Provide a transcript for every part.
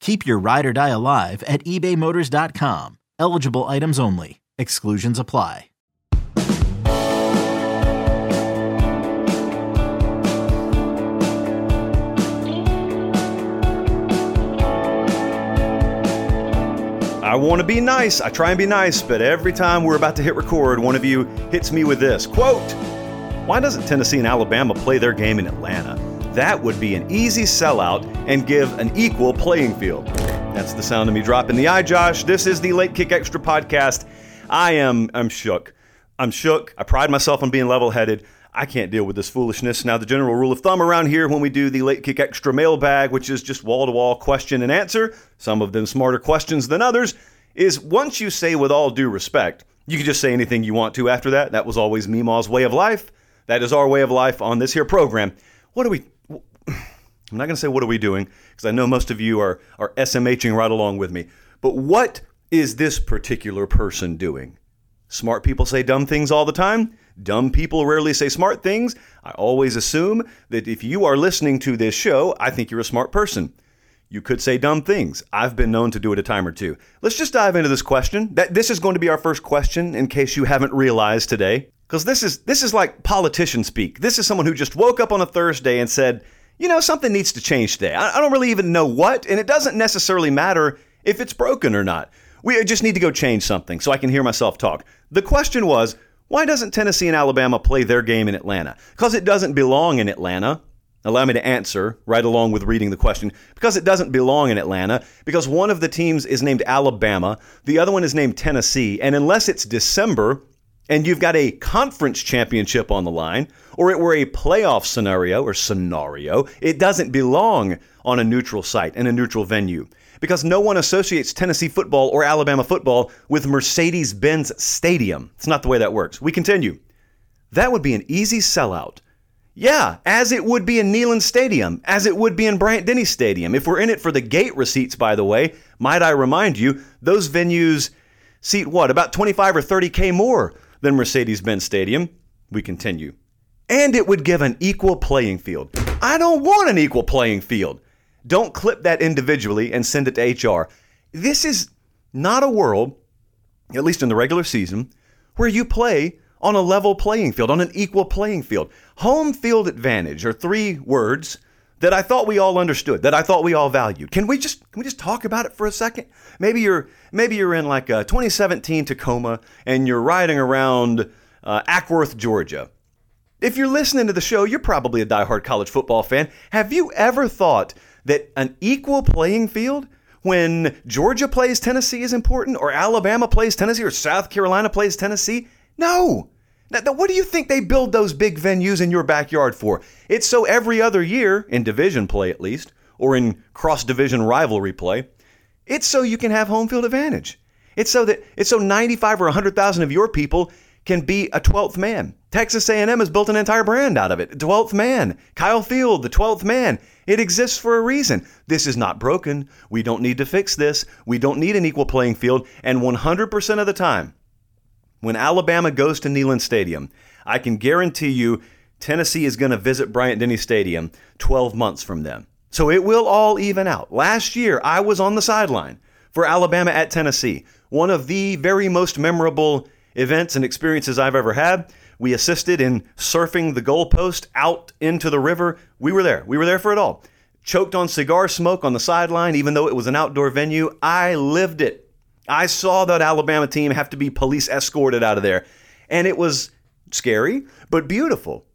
Keep your ride or die alive at ebaymotors.com. Eligible items only. Exclusions apply. I want to be nice. I try and be nice, but every time we're about to hit record, one of you hits me with this quote Why doesn't Tennessee and Alabama play their game in Atlanta? That would be an easy sellout and give an equal playing field. That's the sound of me dropping the eye, Josh. This is the Late Kick Extra podcast. I am I'm shook. I'm shook. I pride myself on being level-headed. I can't deal with this foolishness. Now, the general rule of thumb around here when we do the late kick extra mailbag, which is just wall to wall question and answer, some of them smarter questions than others, is once you say with all due respect, you can just say anything you want to after that. That was always Meemaw's way of life. That is our way of life on this here program. What are we. I'm not going to say what are we doing because I know most of you are, are SMHing right along with me. But what is this particular person doing? Smart people say dumb things all the time. Dumb people rarely say smart things. I always assume that if you are listening to this show, I think you're a smart person. You could say dumb things. I've been known to do it a time or two. Let's just dive into this question. That this is going to be our first question in case you haven't realized today. Because this is this is like politician speak. This is someone who just woke up on a Thursday and said, you know, something needs to change today. I, I don't really even know what, and it doesn't necessarily matter if it's broken or not. We just need to go change something so I can hear myself talk. The question was, why doesn't Tennessee and Alabama play their game in Atlanta? Because it doesn't belong in Atlanta. Allow me to answer right along with reading the question. Because it doesn't belong in Atlanta, because one of the teams is named Alabama, the other one is named Tennessee, and unless it's December and you've got a conference championship on the line, or it were a playoff scenario or scenario, it doesn't belong on a neutral site in a neutral venue because no one associates Tennessee football or Alabama football with Mercedes Benz Stadium. It's not the way that works. We continue. That would be an easy sellout. Yeah, as it would be in Neyland Stadium, as it would be in Bryant Denny Stadium. If we're in it for the gate receipts, by the way, might I remind you, those venues seat what, about 25 or 30K more than Mercedes Benz Stadium. We continue. And it would give an equal playing field. I don't want an equal playing field. Don't clip that individually and send it to HR. This is not a world, at least in the regular season, where you play on a level playing field, on an equal playing field. Home field advantage are three words that I thought we all understood, that I thought we all valued. Can we just can we just talk about it for a second? Maybe you're maybe you're in like a 2017 Tacoma and you're riding around uh, Acworth, Georgia. If you're listening to the show, you're probably a diehard college football fan. Have you ever thought that an equal playing field when Georgia plays Tennessee is important, or Alabama plays Tennessee, or South Carolina plays Tennessee? No. Now, what do you think they build those big venues in your backyard for? It's so every other year, in division play at least, or in cross division rivalry play, it's so you can have home field advantage. It's so that it's so 95 or 100,000 of your people can be a 12th man. Texas A&M has built an entire brand out of it. 12th man. Kyle Field, the 12th man. It exists for a reason. This is not broken. We don't need to fix this. We don't need an equal playing field. And 100% of the time, when Alabama goes to Neyland Stadium, I can guarantee you Tennessee is going to visit Bryant Denny Stadium 12 months from then. So it will all even out. Last year, I was on the sideline for Alabama at Tennessee, one of the very most memorable events and experiences I've ever had. We assisted in surfing the goalpost out into the river. We were there. We were there for it all. Choked on cigar smoke on the sideline, even though it was an outdoor venue. I lived it. I saw that Alabama team have to be police escorted out of there. And it was scary, but beautiful.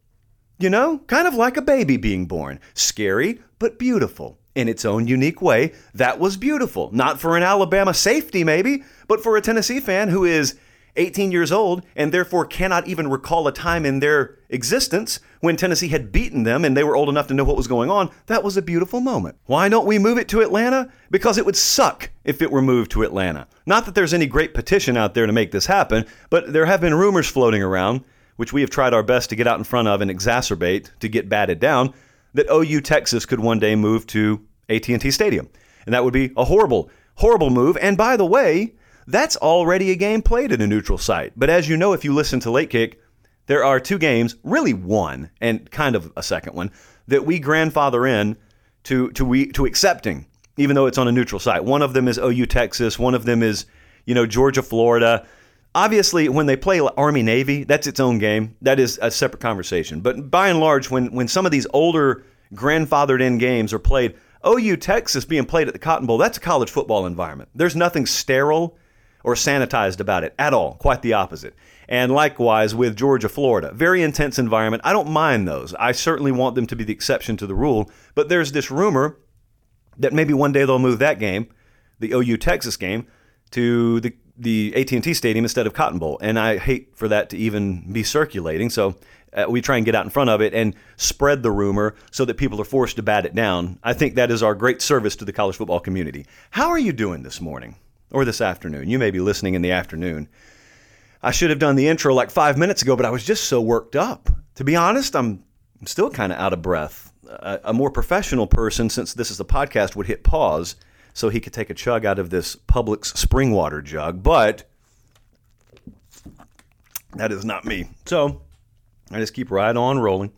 You know, kind of like a baby being born. Scary, but beautiful. In its own unique way, that was beautiful. Not for an Alabama safety, maybe, but for a Tennessee fan who is 18 years old and therefore cannot even recall a time in their existence when Tennessee had beaten them and they were old enough to know what was going on. That was a beautiful moment. Why don't we move it to Atlanta? Because it would suck if it were moved to Atlanta. Not that there's any great petition out there to make this happen, but there have been rumors floating around, which we have tried our best to get out in front of and exacerbate to get batted down, that OU Texas could one day move to AT&T Stadium. And that would be a horrible, horrible move. And by the way, that's already a game played at a neutral site. But as you know, if you listen to Late Kick, there are two games, really one, and kind of a second one, that we grandfather in to to we to accepting, even though it's on a neutral site. One of them is OU Texas, one of them is, you know, Georgia, Florida. Obviously, when they play Army Navy, that's its own game. That is a separate conversation. But by and large, when when some of these older grandfathered in games are played, OU Texas being played at the Cotton Bowl, that's a college football environment. There's nothing sterile or sanitized about it at all. Quite the opposite. And likewise with Georgia, Florida. Very intense environment. I don't mind those. I certainly want them to be the exception to the rule. But there's this rumor that maybe one day they'll move that game, the OU Texas game, to the the AT&T Stadium instead of Cotton Bowl. And I hate for that to even be circulating. So uh, we try and get out in front of it and spread the rumor so that people are forced to bat it down. I think that is our great service to the college football community. How are you doing this morning? or this afternoon. You may be listening in the afternoon. I should have done the intro like five minutes ago, but I was just so worked up. To be honest, I'm, still kind of out of breath. A, a more professional person, since this is a podcast, would hit pause so he could take a chug out of this Publix spring water jug, but that is not me. So I just keep right on rolling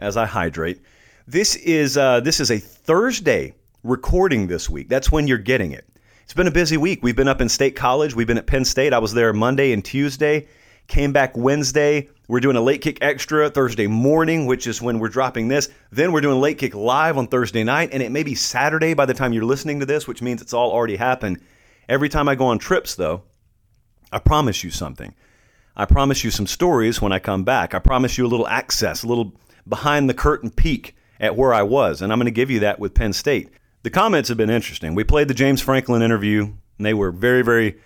as I hydrate. This is uh, this is a Thursday recording this week. That's when you're getting it. It's been a busy week. We've been up in State College. We've been at Penn State. I was there Monday and Tuesday. Came back Wednesday. We're doing a late kick extra Thursday morning, which is when we're dropping this. Then we're doing late kick live on Thursday night, and it may be Saturday by the time you're listening to this, which means it's all already happened. Every time I go on trips, though, I promise you something. I promise you some stories when I come back. I promise you a little access, a little behind the curtain peek at where I was, and I'm going to give you that with Penn State. The comments have been interesting. We played the James Franklin interview, and they were very, very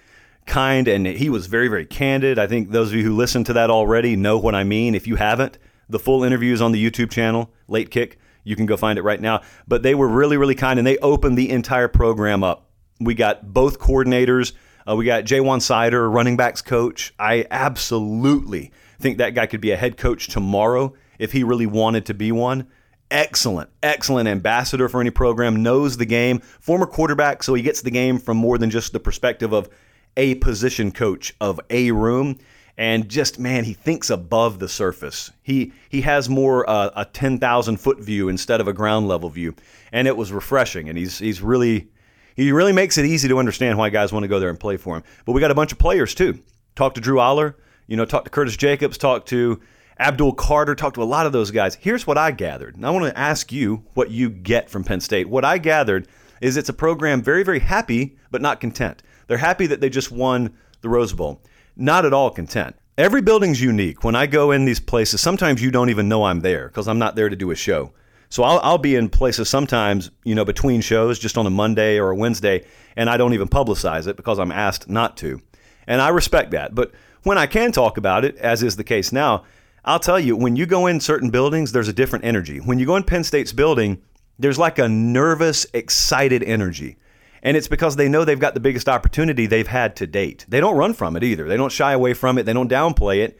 kind, and he was very, very candid. I think those of you who listened to that already know what I mean. If you haven't, the full interview is on the YouTube channel, Late Kick. You can go find it right now. But they were really, really kind, and they opened the entire program up. We got both coordinators. Uh, we got Ja'Juan Seider, running backs coach. I absolutely think that guy could be a head coach tomorrow if he really wanted to be one excellent, excellent ambassador for any program, knows the game, former quarterback, so he gets the game from more than just the perspective of a position coach of a room. And just man, he thinks above the surface. He he has more uh, a ten thousand foot view instead of a ground level view, and it was refreshing. And he's he's really he really makes it easy to understand why guys want to go there and play for him. But we got a bunch of players too. Talk to Drew Allar, you know, talk to Curtis Jacobs, talk to Abdul Carter, talked to a lot of those guys. Here's what I gathered. And I want to ask you what you get from Penn State. What I gathered is it's a program very, very happy, but not content. They're happy that they just won the Rose Bowl. Not at all content. Every building's unique. When I go in these places, sometimes you don't even know I'm there because I'm not there to do a show. So I'll, I'll be in places sometimes, you know, between shows, just on a Monday or a Wednesday, and I don't even publicize it because I'm asked not to. And I respect that. But when I can talk about it, as is the case now, I'll tell you, when you go in certain buildings, there's a different energy. When you go in Penn State's building, there's like a nervous, excited energy. And it's because they know they've got the biggest opportunity they've had to date. They don't run from it either. They don't shy away from it. They don't downplay it.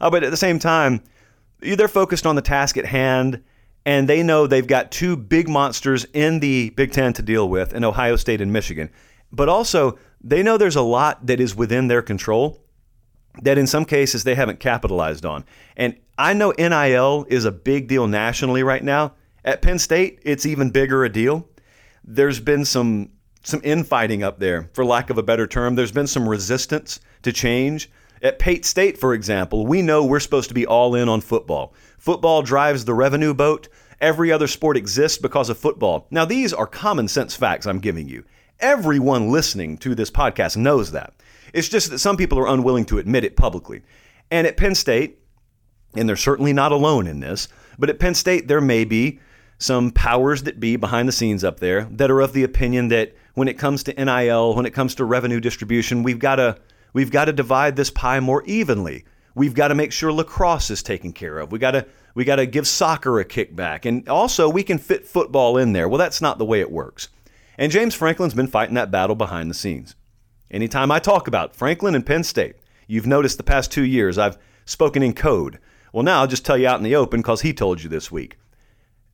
Uh, but at the same time, they're focused on the task at hand, and they know they've got two big monsters in the Big Ten to deal with in Ohio State and Michigan. But also, they know there's a lot that is within their control that in some cases they haven't capitalized on. And I know NIL is a big deal nationally right now. At Penn State, it's even bigger a deal. There's been some some infighting up there, for lack of a better term. There's been some resistance to change. At Penn State, for example, we know we're supposed to be all in on football. Football drives the revenue boat. Every other sport exists because of football. Now, these are common sense facts I'm giving you. Everyone listening to this podcast knows that. It's just that some people are unwilling to admit it publicly. And at Penn State, and they're certainly not alone in this, but at Penn State, there may be some powers that be behind the scenes up there that are of the opinion that when it comes to NIL, when it comes to revenue distribution, we've got to we've got to divide this pie more evenly. We've got to make sure lacrosse is taken care of. We got to we got to give soccer a kickback, and also we can fit football in there. Well, that's not the way it works. And James Franklin's been fighting that battle behind the scenes. Anytime I talk about Franklin and Penn State, you've noticed the past two years I've spoken in code. Well, now I'll just tell you out in the open because he told you this week.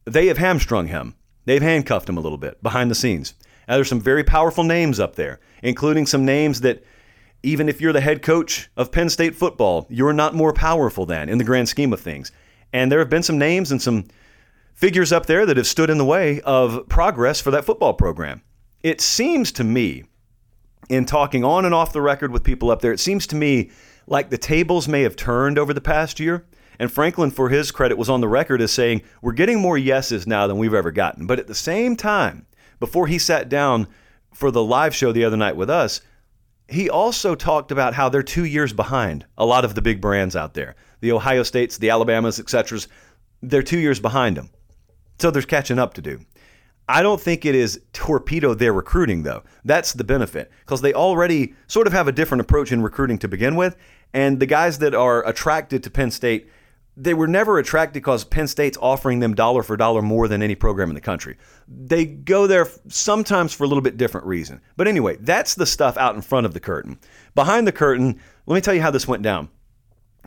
They have hamstrung him. They've handcuffed him a little bit behind the scenes. Now, there's some very powerful names up there, including some names that, even if you're the head coach of Penn State football, you're not more powerful than in the grand scheme of things. And there have been some names and some figures up there that have stood in the way of progress for that football program. It seems to me, in talking on and off the record with people up there, it seems to me like the tables may have turned over the past year. And Franklin, for his credit, was on the record as saying, We're getting more yeses now than we've ever gotten. But at the same time, before he sat down for the live show the other night with us, he also talked about how they're two years behind a lot of the big brands out there. The Ohio States, the Alabamas, etc. They're two years behind them. So there's catching up to do. I don't think it is torpedo their recruiting, though. That's the benefit because they already sort of have a different approach in recruiting to begin with. And the guys that are attracted to Penn State they were never attracted because Penn State's offering them dollar for dollar more than any program in the country. They go there sometimes for a little bit different reason. But anyway, that's the stuff out in front of the curtain. Behind the curtain, let me tell you how this went down.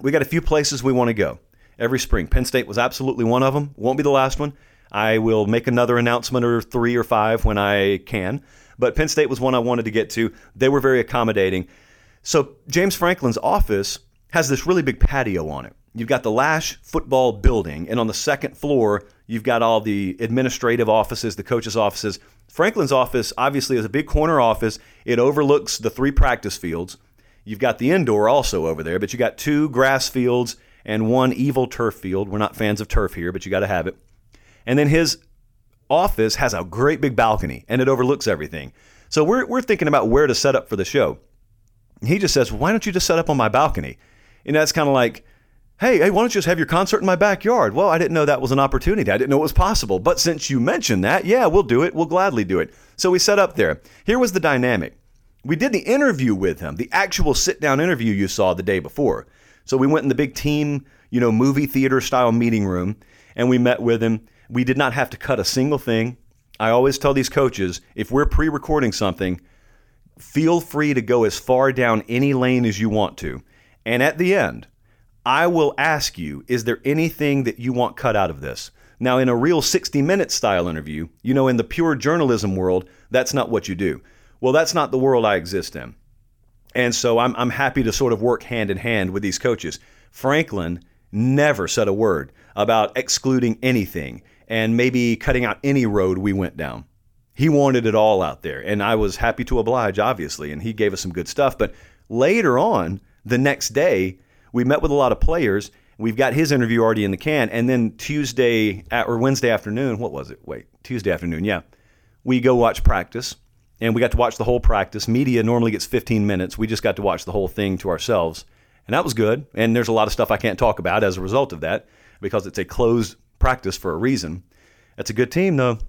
We got a few places we want to go every spring. Penn State was absolutely one of them. Won't be the last one. I will make another announcement or three or five when I can. But Penn State was one I wanted to get to. They were very accommodating. So James Franklin's office has this really big patio on it. You've got the Lasch football building, and on the second floor, you've got all the administrative offices, the coaches' offices. Franklin's office obviously is a big corner office. It overlooks the three practice fields. You've got the indoor also over there, but you got two grass fields and one evil turf field. We're not fans of turf here, but you got to have it. And then his office has a great big balcony, and it overlooks everything. So we're, we're thinking about where to set up for the show. He just says, Why don't you just set up on my balcony? And that's kind of like, hey, hey, why don't you just have your concert in my backyard? Well, I didn't know that was an opportunity. I didn't know it was possible. But since you mentioned that, yeah, we'll do it. We'll gladly do it. So we set up there. Here was the dynamic. We did the interview with him, the actual sit down interview you saw the day before. So we went in the big team, you know, movie theater style meeting room and we met with him. We did not have to cut a single thing. I always tell these coaches if we're pre recording something, feel free to go as far down any lane as you want to. And at the end, I will ask you, is there anything that you want cut out of this? Now, in a real 60 minute style interview, you know, in the pure journalism world, that's not what you do. Well, that's not the world I exist in. And so I'm, I'm happy to sort of work hand in hand with these coaches. Franklin never said a word about excluding anything and maybe cutting out any road we went down. He wanted it all out there, and I was happy to oblige, obviously, and he gave us some good stuff. But later on, the next day, we met with a lot of players. We've got his interview already in the can, and then Tuesday or Wednesday afternoon, what was it? Wait, Tuesday afternoon, yeah. We go watch practice, and we got to watch the whole practice. Media normally gets 15 minutes. We just got to watch the whole thing to ourselves, and that was good. And there's a lot of stuff I can't talk about as a result of that because it's a closed practice for a reason. That's a good team, though.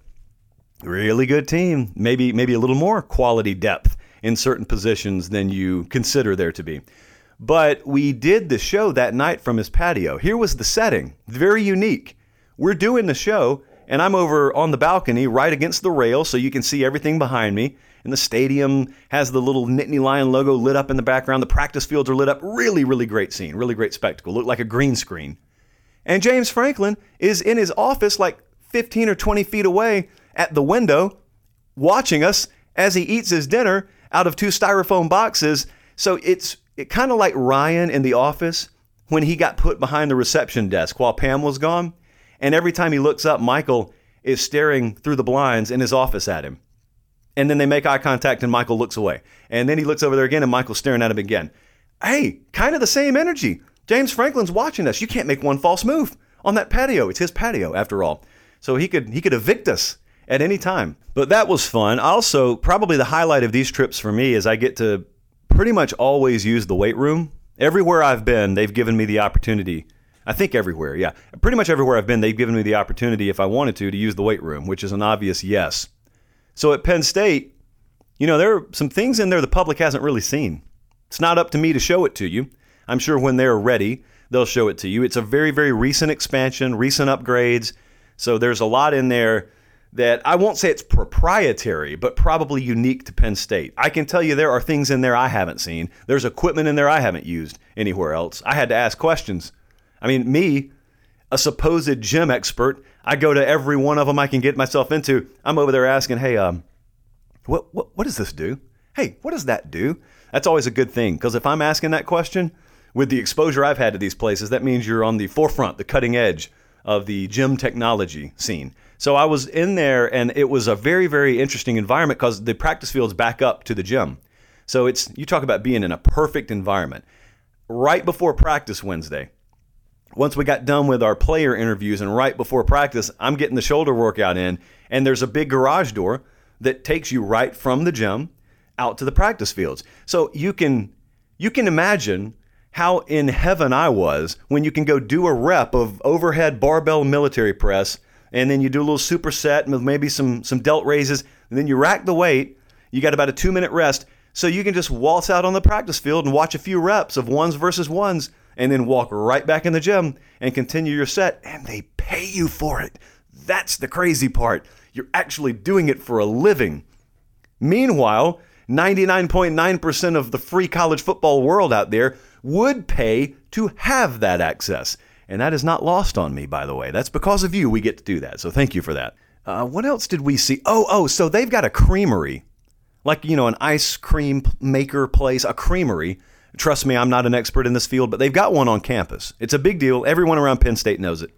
Really good team. Maybe maybe a little more quality depth in certain positions than you consider there to be. But we did the show that night from his patio. Here was the setting, very unique. We're doing the show, and I'm over on the balcony right against the rail so you can see everything behind me. And the stadium has the little Nittany Lion logo lit up in the background. The practice fields are lit up. Really, really great scene. Really great spectacle. Looked like a green screen. And James Franklin is in his office, like 15 or 20 feet away at the window, watching us as he eats his dinner out of two styrofoam boxes. So it's it kind of like Ryan in The Office when he got put behind the reception desk while Pam was gone. And every time he looks up, Michael is staring through the blinds in his office at him. And then they make eye contact and Michael looks away. And then he looks over there again and Michael's staring at him again. Hey, kind of the same energy. James Franklin's watching us. You can't make one false move on that patio. It's his patio after all. So he could he could evict us at any time. But that was fun. Also, probably the highlight of these trips for me is I get to pretty much always use the weight room Everywhere I've been, they've given me the opportunity. I think everywhere, yeah. Pretty much everywhere I've been, they've given me the opportunity, if I wanted to, to use the weight room, which is an obvious yes. So at Penn State, you know, there are some things in there the public hasn't really seen. It's not up to me to show it to you. I'm sure when they're ready, they'll show it to you. It's a very, very recent expansion, recent upgrades. So there's a lot in there that I won't say it's proprietary, but probably unique to Penn State. I can tell you there are things in there I haven't seen. There's equipment in there I haven't used anywhere else. I had to ask questions. I mean, me, a supposed gym expert, I go to every one of them I can get myself into. I'm over there asking, "Hey, um, what what what does this do? Hey, what does that do?" That's always a good thing because if I'm asking that question with the exposure I've had to these places, that means you're on the forefront, the cutting edge of the gym technology scene. So I was in there, and it was a very, very interesting environment because the practice field's back up to the gym. So it's you talk about being in a perfect environment. Right before practice Wednesday, once we got done with our player interviews, and right before practice, I'm getting the shoulder workout in, and there's a big garage door that takes you right from the gym out to the practice fields. So you can you can imagine how in heaven I was when you can go do a rep of overhead barbell military press and then you do a little superset with maybe some some delt raises, and then you rack the weight. You got about a two minute rest, so you can just waltz out on the practice field and watch a few reps of ones versus ones, and then walk right back in the gym and continue your set. And they pay you for it. That's the crazy part. You're actually doing it for a living. Meanwhile, 99.9% of the free college football world out there would pay to have that access. And that is not lost on me, by the way. That's because of you we get to do that. So thank you for that. Uh, what else did we see? Oh, oh, so they've got a creamery, like, you know, an ice cream maker place, a creamery. Trust me, I'm not an expert in this field, but they've got one on campus. It's a big deal. Everyone around Penn State knows it.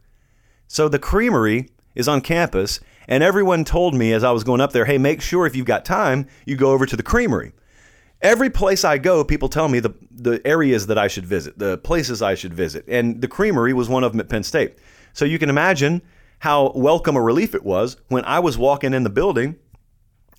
So the creamery is on campus, and everyone told me as I was going up there, hey, make sure if you've got time, you go over to the creamery. Every place I go, people tell me the, the areas that I should visit, the places I should visit. And the creamery was one of them at Penn State. So you can imagine how welcome a relief it was when I was walking in the building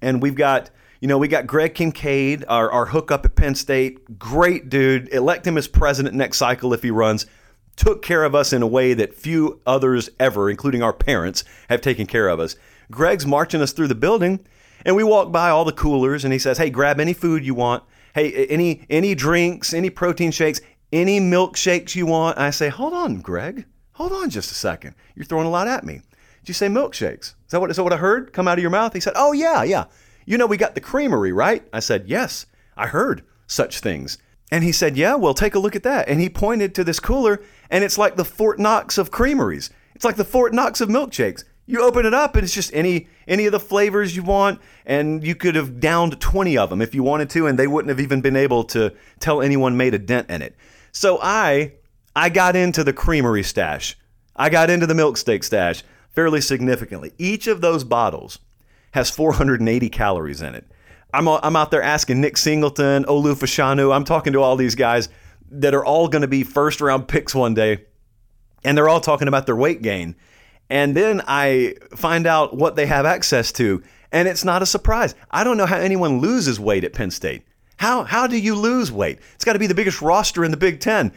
and we've got, you know, we got Greg Kincaid, our, our hookup at Penn State. Great dude. Elect him as president next cycle if he runs. Took care of us in a way that few others ever, including our parents, have taken care of us. Greg's marching us through the building and we walk by all the coolers and he says, Hey, grab any food you want. Hey, any any drinks, any protein shakes, any milkshakes you want. I say, Hold on, Greg. Hold on just a second. You're throwing a lot at me. Did you say milkshakes? Is that what, is that what I heard come out of your mouth? He said, Oh, yeah, yeah. You know, we got the creamery, right? I said, Yes, I heard such things. And he said, Yeah, well, take a look at that. And he pointed to this cooler, and it's like the Fort Knox of creameries. It's like the Fort Knox of milkshakes. You open it up and it's just any any of the flavors you want, and you could have downed 20 of them if you wanted to, and they wouldn't have even been able to tell anyone made a dent in it. So I I got into the creamery stash. I got into the milk steak stash fairly significantly. Each of those bottles has 480 calories in it. I'm, I'm out there asking Nick Singleton, Olu Fashanu. I'm talking to all these guys that are all going to be first round picks one day, and they're all talking about their weight gain. And then I find out what they have access to, and it's not a surprise. I don't know how anyone loses weight at Penn State. How, how do you lose weight? It's got to be the biggest roster in the Big Ten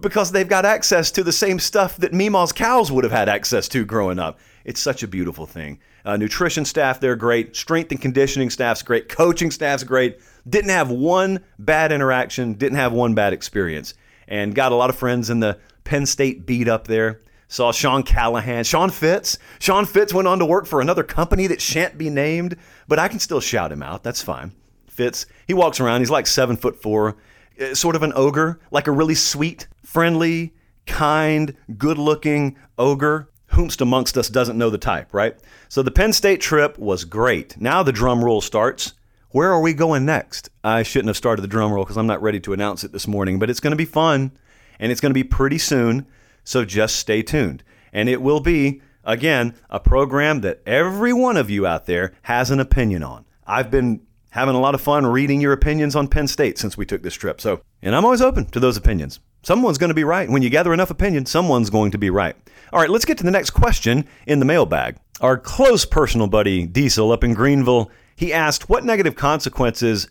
because they've got access to the same stuff that Meemaw's cows would have had access to growing up. It's such a beautiful thing. Uh, nutrition staff, they're great. Strength and conditioning staff's great. Coaching staff's great. Didn't have one bad interaction, didn't have one bad experience. And got a lot of friends in the Penn State beat up there. Saw Sean Callahan, Sean Fitz. Sean Fitz went on to work for another company that shan't be named, but I can still shout him out. That's fine. Fitz, he walks around. He's like seven foot four, uh, sort of an ogre, like a really sweet, friendly, kind, good looking ogre. Whomst amongst us doesn't know the type, right? So the Penn State trip was great. Now the drum roll starts. Where are we going next? I shouldn't have started the drum roll because I'm not ready to announce it this morning, but it's going to be fun and it's going to be pretty soon. So just stay tuned. And it will be, again, a program that every one of you out there has an opinion on. I've been having a lot of fun reading your opinions on Penn State since we took this trip. So, and I'm always open to those opinions. Someone's going to be right. When you gather enough opinion, someone's going to be right. All right, let's get to the next question in the mailbag. Our close personal buddy Diesel up in Greenville, he asked, "What negative consequences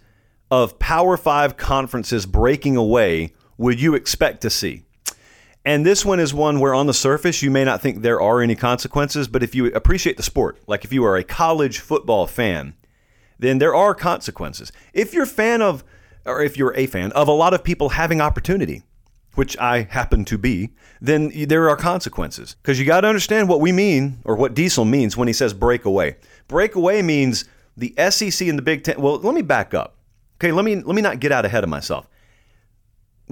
of Power 5 conferences breaking away would you expect to see?" And this one is one where on the surface you may not think there are any consequences, but if you appreciate the sport, like if you are a college football fan, then there are consequences. If you're a fan of or if you're a fan of a lot of people having opportunity, which I happen to be, then there are consequences. Because you got to understand what we mean, or what Diesel means when he says breakaway. Breakaway means the SEC and the Big Ten. Well, let me back up. Okay, let me let me not get out ahead of myself.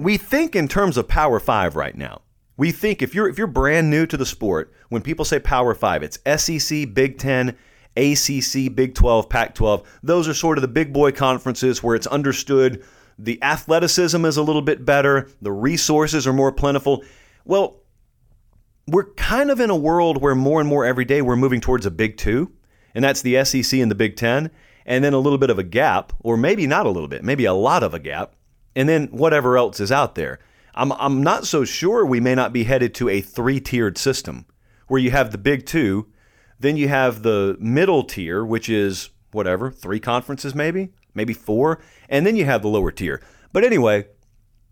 We think in terms of Power Five right now. We think if you're if you're brand new to the sport, when people say Power Five, it's SEC, Big Ten, ACC, Big 12, Pac 12. Those are sort of the big boy conferences where it's understood the athleticism is a little bit better, the resources are more plentiful. Well, we're kind of in a world where more and more every day we're moving towards a Big Two, and that's the SEC and the Big Ten, and then a little bit of a gap, or maybe not a little bit, maybe a lot of a gap, and then whatever else is out there. I'm, I'm not so sure we may not be headed to a three tiered system where you have the Big Two, then you have the middle tier, which is whatever, three conferences maybe, maybe four, and then you have the lower tier. But anyway,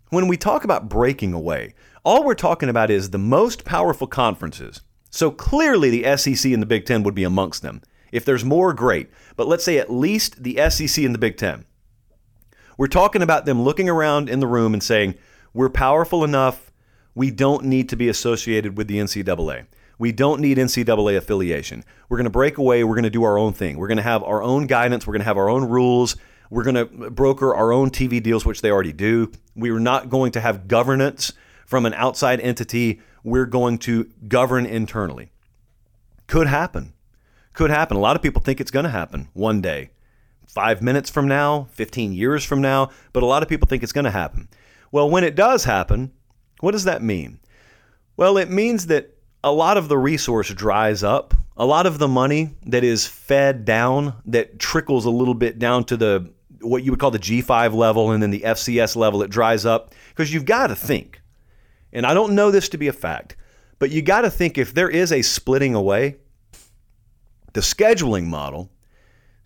when we talk about breaking away, all we're talking about is the most powerful conferences. So clearly the SEC and the Big Ten would be amongst them. If there's more, great. But let's say at least the SEC and the Big Ten. We're talking about them looking around in the room and saying, we're powerful enough, we don't need to be associated with the NCAA. We don't need NCAA affiliation. We're going to break away. We're going to do our own thing. We're going to have our own guidance. We're going to have our own rules. We're going to broker our own TV deals, which they already do. We are not going to have governance from an outside entity. We're going to govern internally. Could happen. Could happen. A lot of people think it's going to happen one day, five minutes from now, 15 years from now, but a lot of people think it's going to happen. Well, when it does happen, what does that mean? Well, it means that a lot of the resource dries up. A lot of the money that is fed down, that trickles a little bit down to the what you would call the G5 level and then the FCS level, it dries up because you've got to think. And I don't know this to be a fact, but you got to think if there is a splitting away, the scheduling model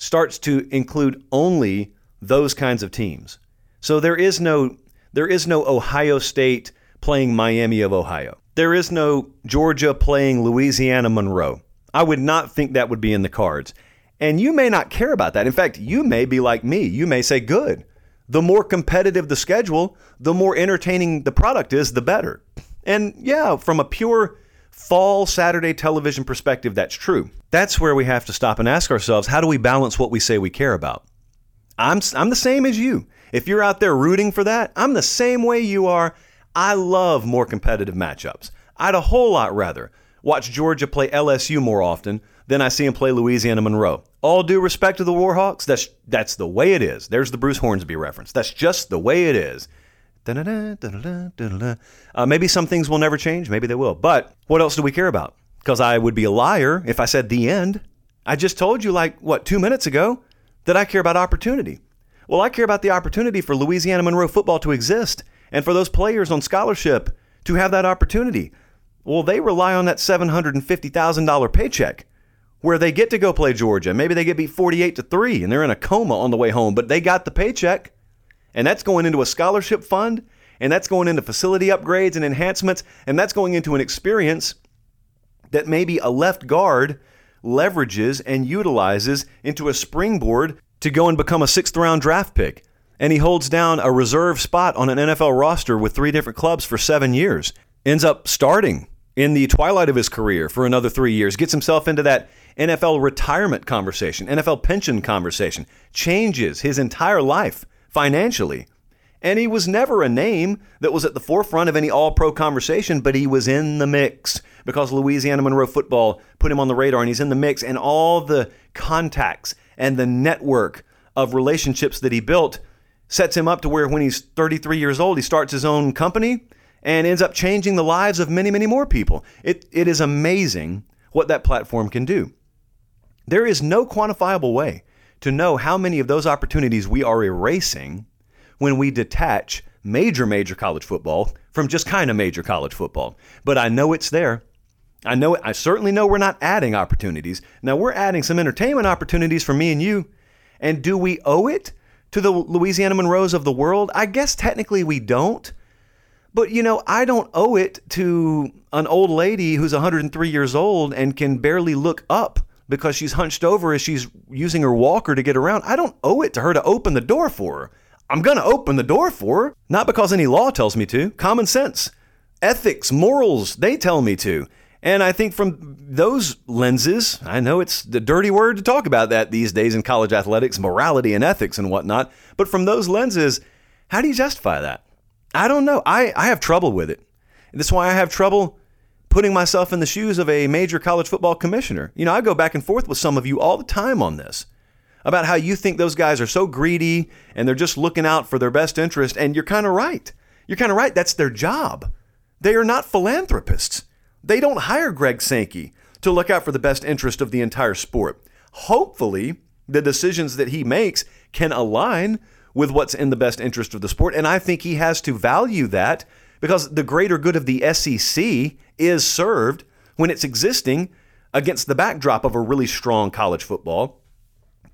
starts to include only those kinds of teams. So there is no there is no Ohio State playing Miami of Ohio. There is no Georgia playing Louisiana Monroe. I would not think that would be in the cards. And you may not care about that. In fact, you may be like me. You may say, good. The more competitive the schedule, the more entertaining the product is, the better. And yeah, from a pure fall Saturday television perspective, that's true. That's where we have to stop and ask ourselves how do we balance what we say we care about? I'm, I'm the same as you. If you're out there rooting for that, I'm the same way you are. I love more competitive matchups. I'd a whole lot rather watch Georgia play LSU more often than I see him play Louisiana Monroe. All due respect to the Warhawks, that's that's the way it is. There's the Bruce Hornsby reference. That's just the way it is. Uh, maybe some things will never change. Maybe they will. But what else do we care about? Because I would be a liar if I said the end. I just told you, like, what, two minutes ago, that I care about opportunity. Well, I care about the opportunity for Louisiana Monroe football to exist and for those players on scholarship to have that opportunity. Well, they rely on that $750,000 paycheck where they get to go play Georgia. Maybe they get beat 48 to 3 and they're in a coma on the way home, but they got the paycheck. And that's going into a scholarship fund, and that's going into facility upgrades and enhancements, and that's going into an experience that maybe a left guard leverages and utilizes into a springboard to go and become a sixth round draft pick and he holds down a reserve spot on an NFL roster with three different clubs for seven years. Ends up starting in the twilight of his career for another three years, gets himself into that NFL retirement conversation, NFL pension conversation, changes his entire life financially. And he was never a name that was at the forefront of any all pro conversation, but he was in the mix because Louisiana Monroe football put him on the radar and he's in the mix. And all the contacts and the network of relationships that he built sets him up to where when he's 33 years old, he starts his own company and ends up changing the lives of many, many more people. It, it is amazing what that platform can do. There is no quantifiable way to know how many of those opportunities we are erasing when we detach major, major college football from just kind of major college football. But I know it's there. I know I certainly know we're not adding opportunities. Now we're adding some entertainment opportunities for me and you. And do we owe it to the Louisiana Monroes of the world? I guess technically we don't. But you know, I don't owe it to an old lady who's 103 years old and can barely look up because she's hunched over as she's using her walker to get around. I don't owe it to her to open the door for her. I'm going to open the door for her, not because any law tells me to. Common sense, ethics, morals, they tell me to. And I think from those lenses, I know it's the dirty word to talk about that these days in college athletics, morality and ethics and whatnot. But from those lenses, how do you justify that? I don't know. I, I have trouble with it. That's why I have trouble putting myself in the shoes of a major college football commissioner. You know, I go back and forth with some of you all the time on this about how you think those guys are so greedy and they're just looking out for their best interest. And you're kind of right. You're kind of right. That's their job. They are not philanthropists. They don't hire Greg Sankey to look out for the best interest of the entire sport. Hopefully, the decisions that he makes can align with what's in the best interest of the sport. And I think he has to value that because the greater good of the SEC is served when it's existing against the backdrop of a really strong college football.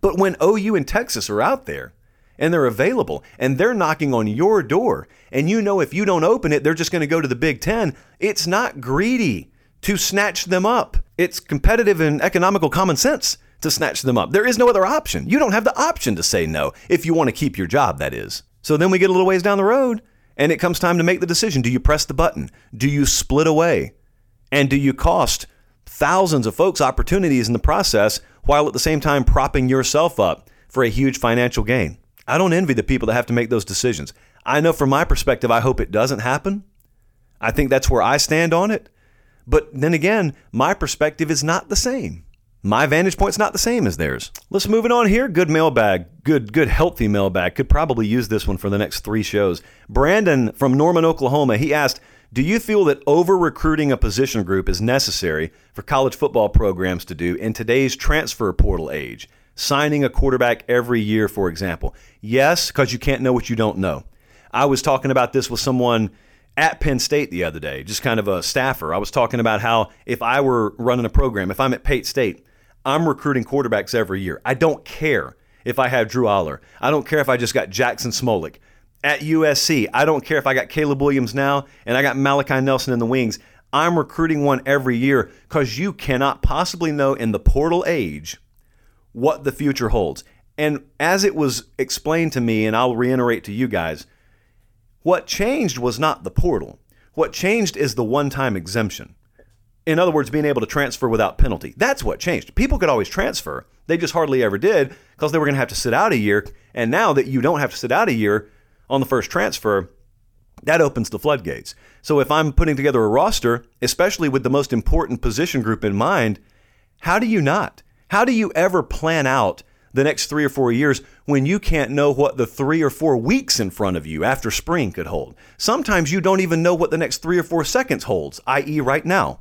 But when OU and Texas are out there and they're available and they're knocking on your door and you know if you don't open it they're just going to go to the Big 10 it's not greedy to snatch them up. It's competitive and economical common sense to snatch them up. There is no other option. You don't have the option to say no if you want to keep your job that is. So then we get a little ways down the road and it comes time to make the decision do you press the button do you split away and do you cost thousands of folks opportunities in the process while at the same time propping yourself up for a huge financial gain I don't envy the people that have to make those decisions. I know from my perspective, I hope it doesn't happen. I think that's where I stand on it. But then again, my perspective is not the same. My vantage point's not the same as theirs. Let's move it on here. Good mailbag. Good, good, healthy mailbag. Could probably use this one for the next three shows. Brandon from Norman, Oklahoma, he asked, Do you feel that over recruiting a position group is necessary for college football programs to do in today's transfer portal age? signing a quarterback every year, for example? Yes, because you can't know what you don't know. I was talking about this with someone at Penn State the other day, just kind of a staffer. I was talking about how if I were running a program, if I'm at Penn State, I'm recruiting quarterbacks every year. I don't care if I have Drew Allar. I don't care if I just got Jaxon Smolik. At USC, I don't care if I got Caleb Williams now and I got Malachi Nelson in the wings. I'm recruiting one every year because you cannot possibly know in the portal age what the future holds. And as it was explained to me, and I'll reiterate to you guys, what changed was not the portal. What changed is the one time exemption. In other words, being able to transfer without penalty. That's what changed. People could always transfer, they just hardly ever did because they were going to have to sit out a year. And now that you don't have to sit out a year on the first transfer, that opens the floodgates. So if I'm putting together a roster, especially with the most important position group in mind, how do you not? How do you ever plan out the next three or four years when you can't know what the three or four weeks in front of you after spring could hold? Sometimes you don't even know what the next three or four seconds holds, i.e., right now.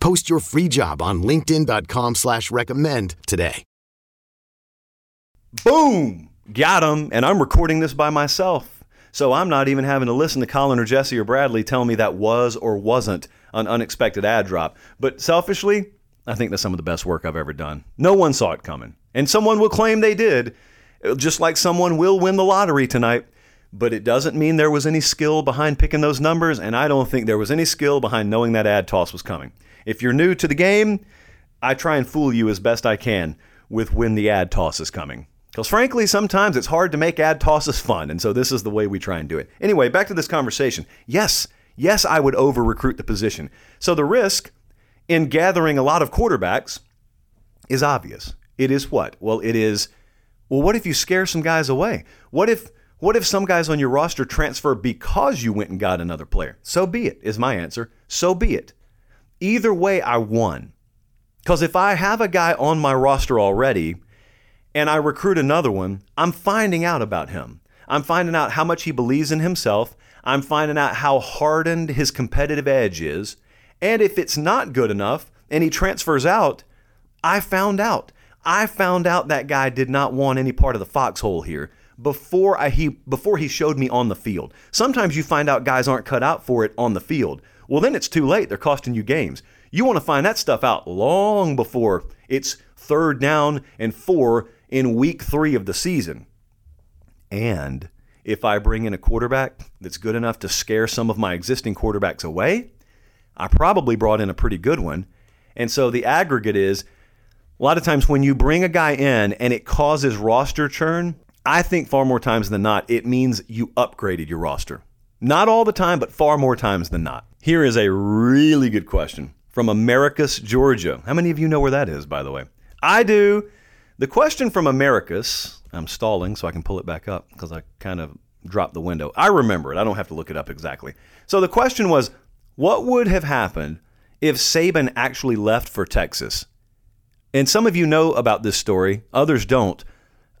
Post your free job on linkedin.com slash recommend today. Boom! Got him. And I'm recording this by myself. So I'm not even having to listen to Colin or Jesse or Bradley tell me that was or wasn't an unexpected ad drop. But selfishly, I think that's some of the best work I've ever done. No one saw it coming. And someone will claim they did, just like someone will win the lottery tonight. But it doesn't mean there was any skill behind picking those numbers, and I don't think there was any skill behind knowing that ad toss was coming. If you're new to the game, I try and fool you as best I can with when the ad toss is coming. Because frankly, sometimes it's hard to make ad tosses fun, and so this is the way we try and do it. Anyway, back to this conversation. Yes, yes, I would over recruit the position. So the risk in gathering a lot of quarterbacks is obvious. It is what? Well, it is, well, what if you scare some guys away? What if what if some guys on your roster transfer because you went and got another player? So be it, is my answer. So be it. Either way, I won. Because if I have a guy on my roster already and I recruit another one, I'm finding out about him. I'm finding out how much he believes in himself. I'm finding out how hardened his competitive edge is. And if it's not good enough and he transfers out, I found out. I found out that guy did not want any part of the foxhole here before I, he before he showed me on the field. Sometimes you find out guys aren't cut out for it on the field. Well, then it's too late. They're costing you games. You want to find that stuff out long before it's third down and four in week three of the season. And if I bring in a quarterback that's good enough to scare some of my existing quarterbacks away, I probably brought in a pretty good one. And so the aggregate is a lot of times when you bring a guy in and it causes roster churn, I think far more times than not, it means you upgraded your roster. Not all the time, but far more times than not. Here is a really good question from Americus, Georgia. How many of you know where that is, by the way? I do. The question from Americus, I'm stalling so I can pull it back up because I kind of dropped the window. I remember it. I don't have to look it up exactly. So the question was what would have happened if Saban actually left for Texas? And some of you know about this story, others don't.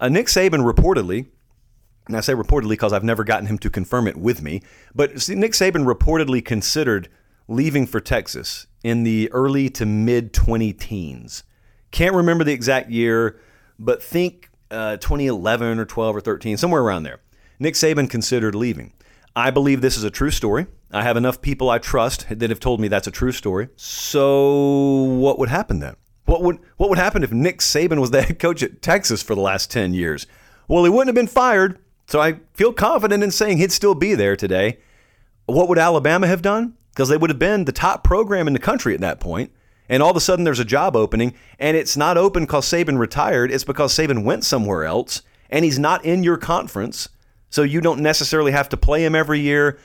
Uh, Nick Saban reportedly, and I say reportedly because I've never gotten him to confirm it with me, but see, Nick Saban reportedly considered leaving for Texas in the early to mid 20 teens. Can't remember the exact year, but think uh, 2011 or 12 or 13, somewhere around there. Nick Saban considered leaving. I believe this is a true story. I have enough people I trust that have told me that's a true story. So, what would happen then? What would what would happen if Nick Saban was the head coach at Texas for the last 10 years? Well, he wouldn't have been fired. So I feel confident in saying he'd still be there today. What would Alabama have done? Because they would have been the top program in the country at that point. And all of a sudden there's a job opening, and it's not open because Saban retired. It's because Saban went somewhere else, and he's not in your conference. So you don't necessarily have to play him every year.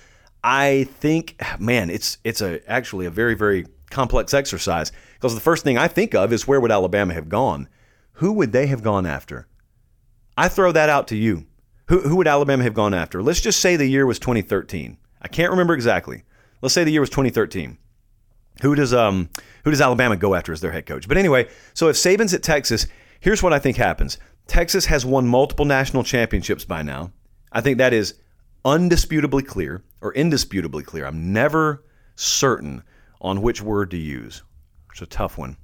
I think, man, it's it's a actually a very very complex exercise because the first thing I think of is where would Alabama have gone? Who would they have gone after? I throw that out to you. Who, who would Alabama have gone after? Let's just say the year was 2013. I can't remember exactly. Let's say the year was 2013. Who does um who does Alabama go after as their head coach? But anyway, so if Saban's at Texas, here's what I think happens. Texas has won multiple national championships by now. I think that is undisputably clear or indisputably clear. I'm never certain on which word to use. It's a tough one.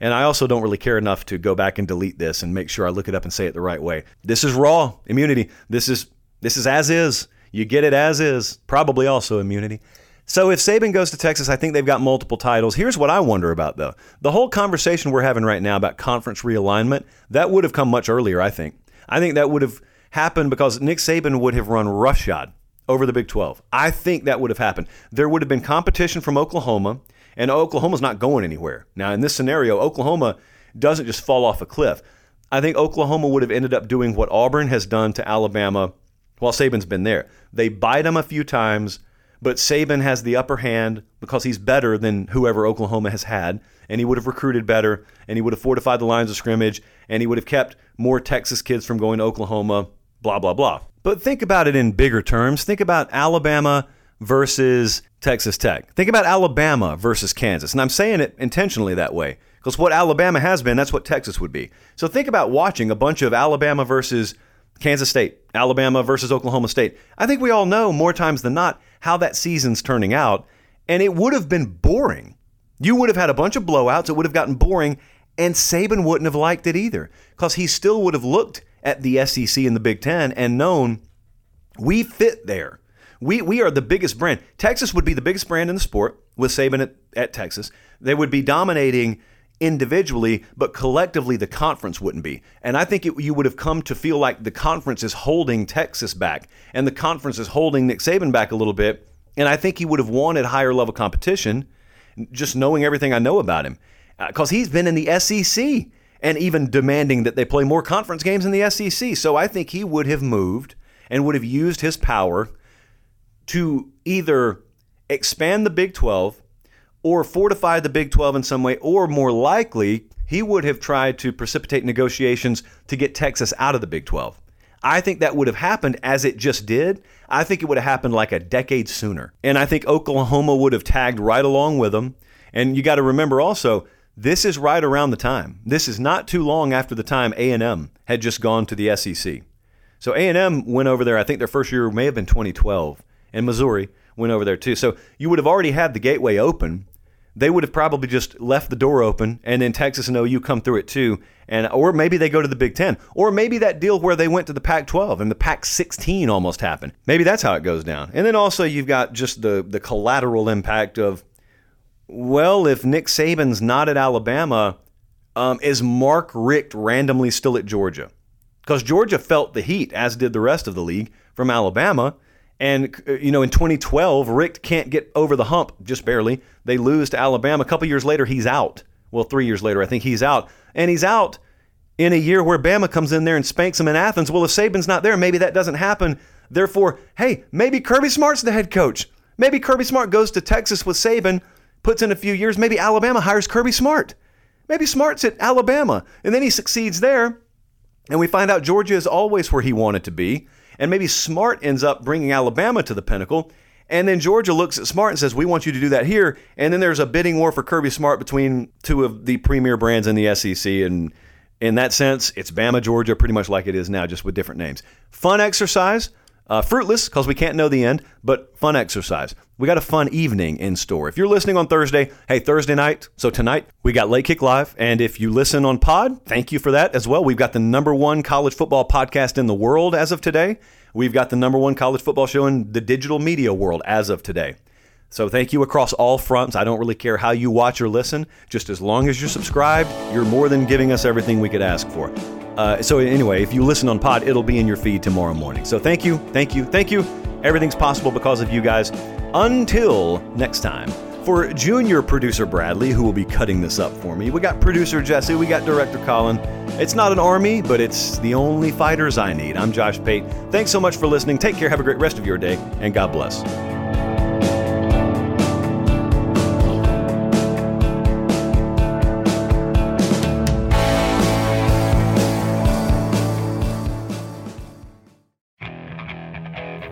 And I also don't really care enough to go back and delete this and make sure I look it up and say it the right way. This is raw immunity. This is this is as is. You get it as is. Probably also immunity. So if Saban goes to Texas, I think they've got multiple titles. Here's what I wonder about though. The whole conversation we're having right now about conference realignment, that would have come much earlier, I think. I think that would have happened because Nick Saban would have run roughshod over the Big 12. I think that would have happened. There would have been competition from Oklahoma, and Oklahoma's not going anywhere. Now, in this scenario, Oklahoma doesn't just fall off a cliff. I think Oklahoma would have ended up doing what Auburn has done to Alabama while Saban's been there. They bite them a few times, but Saban has the upper hand because he's better than whoever Oklahoma has had, and he would have recruited better, and he would have fortified the lines of scrimmage, and he would have kept more Texas kids from going to Oklahoma, blah, blah, blah. But think about it in bigger terms. Think about Alabama versus Texas Tech. Think about Alabama versus Kansas. And I'm saying it intentionally that way because what Alabama has been, that's what Texas would be. So think about watching a bunch of Alabama versus Kansas State, Alabama versus Oklahoma State. I think we all know more times than not how that season's turning out. And it would have been boring. You would have had a bunch of blowouts. It would have gotten boring. And Saban wouldn't have liked it either because he still would have looked at the SEC and the Big Ten and known we fit there. We we are the biggest brand. Texas would be the biggest brand in the sport with Saban at, at Texas. They would be dominating individually, but collectively the conference wouldn't be. And I think it, you would have come to feel like the conference is holding Texas back, and the conference is holding Nick Saban back a little bit. And I think he would have wanted higher level competition, just knowing everything I know about him, because uh, he's been in the SEC and even demanding that they play more conference games in the SEC. So I think he would have moved and would have used his power to either expand the Big 12 or fortify the Big 12 in some way, or more likely, he would have tried to precipitate negotiations to get Texas out of the Big 12. I think that would have happened as it just did. I think it would have happened like a decade sooner. And I think Oklahoma would have tagged right along with them. And you got to remember also, this is right around the time. This is not too long after the time A&M had just gone to the SEC. So A&M went over there. I think their first year may have been 2012, and Missouri went over there too. So you would have already had the gateway open. They would have probably just left the door open, and then Texas and OU come through it too. And or maybe they go to the Big Ten, or maybe that deal where they went to the Pac-12 and the Pac-16 almost happened. Maybe that's how it goes down. And then also you've got just the the collateral impact of, well, if Nick Saban's not at Alabama, um, is Mark Richt randomly still at Georgia? because Georgia felt the heat, as did the rest of the league from Alabama. And, uh, you know, in 2012, Richt can't get over the hump, just barely. They lose to Alabama. A couple years later, he's out. Well, three years later, I think he's out. And he's out in a year where Bama comes in there and spanks him in Athens. Well, if Saban's not there, maybe that doesn't happen. Therefore, hey, maybe Kirby Smart's the head coach. Maybe Kirby Smart goes to Texas with Saban, puts in a few years. Maybe Alabama hires Kirby Smart. Maybe Smart's at Alabama, and then he succeeds there. And we find out Georgia is always where he wanted to be. And maybe Smart ends up bringing Alabama to the pinnacle. And then Georgia looks at Smart and says, We want you to do that here. And then there's a bidding war for Kirby Smart between two of the premier brands in the SEC. And in that sense, it's Bama, Georgia, pretty much like it is now, just with different names. Fun exercise. Uh, fruitless because we can't know the end, but fun exercise. We got a fun evening in store. If you're listening on Thursday, hey, Thursday night, so tonight we got Late Kick Live. And if you listen on Pod, thank you for that as well. We've got the number one college football podcast in the world as of today. We've got the number one college football show in the digital media world as of today. So thank you across all fronts. I don't really care how you watch or listen. Just as long as you're subscribed, you're more than giving us everything we could ask for. Uh, so anyway, if you listen on Pod, it'll be in your feed tomorrow morning. So thank you, thank you, thank you. Everything's possible because of you guys. Until next time. For junior producer Bradley, who will be cutting this up for me, we got producer Jesse, we got director Colin. It's not an army, but it's the only fighters I need. I'm Josh Pate. Thanks so much for listening. Take care, have a great rest of your day, and God bless.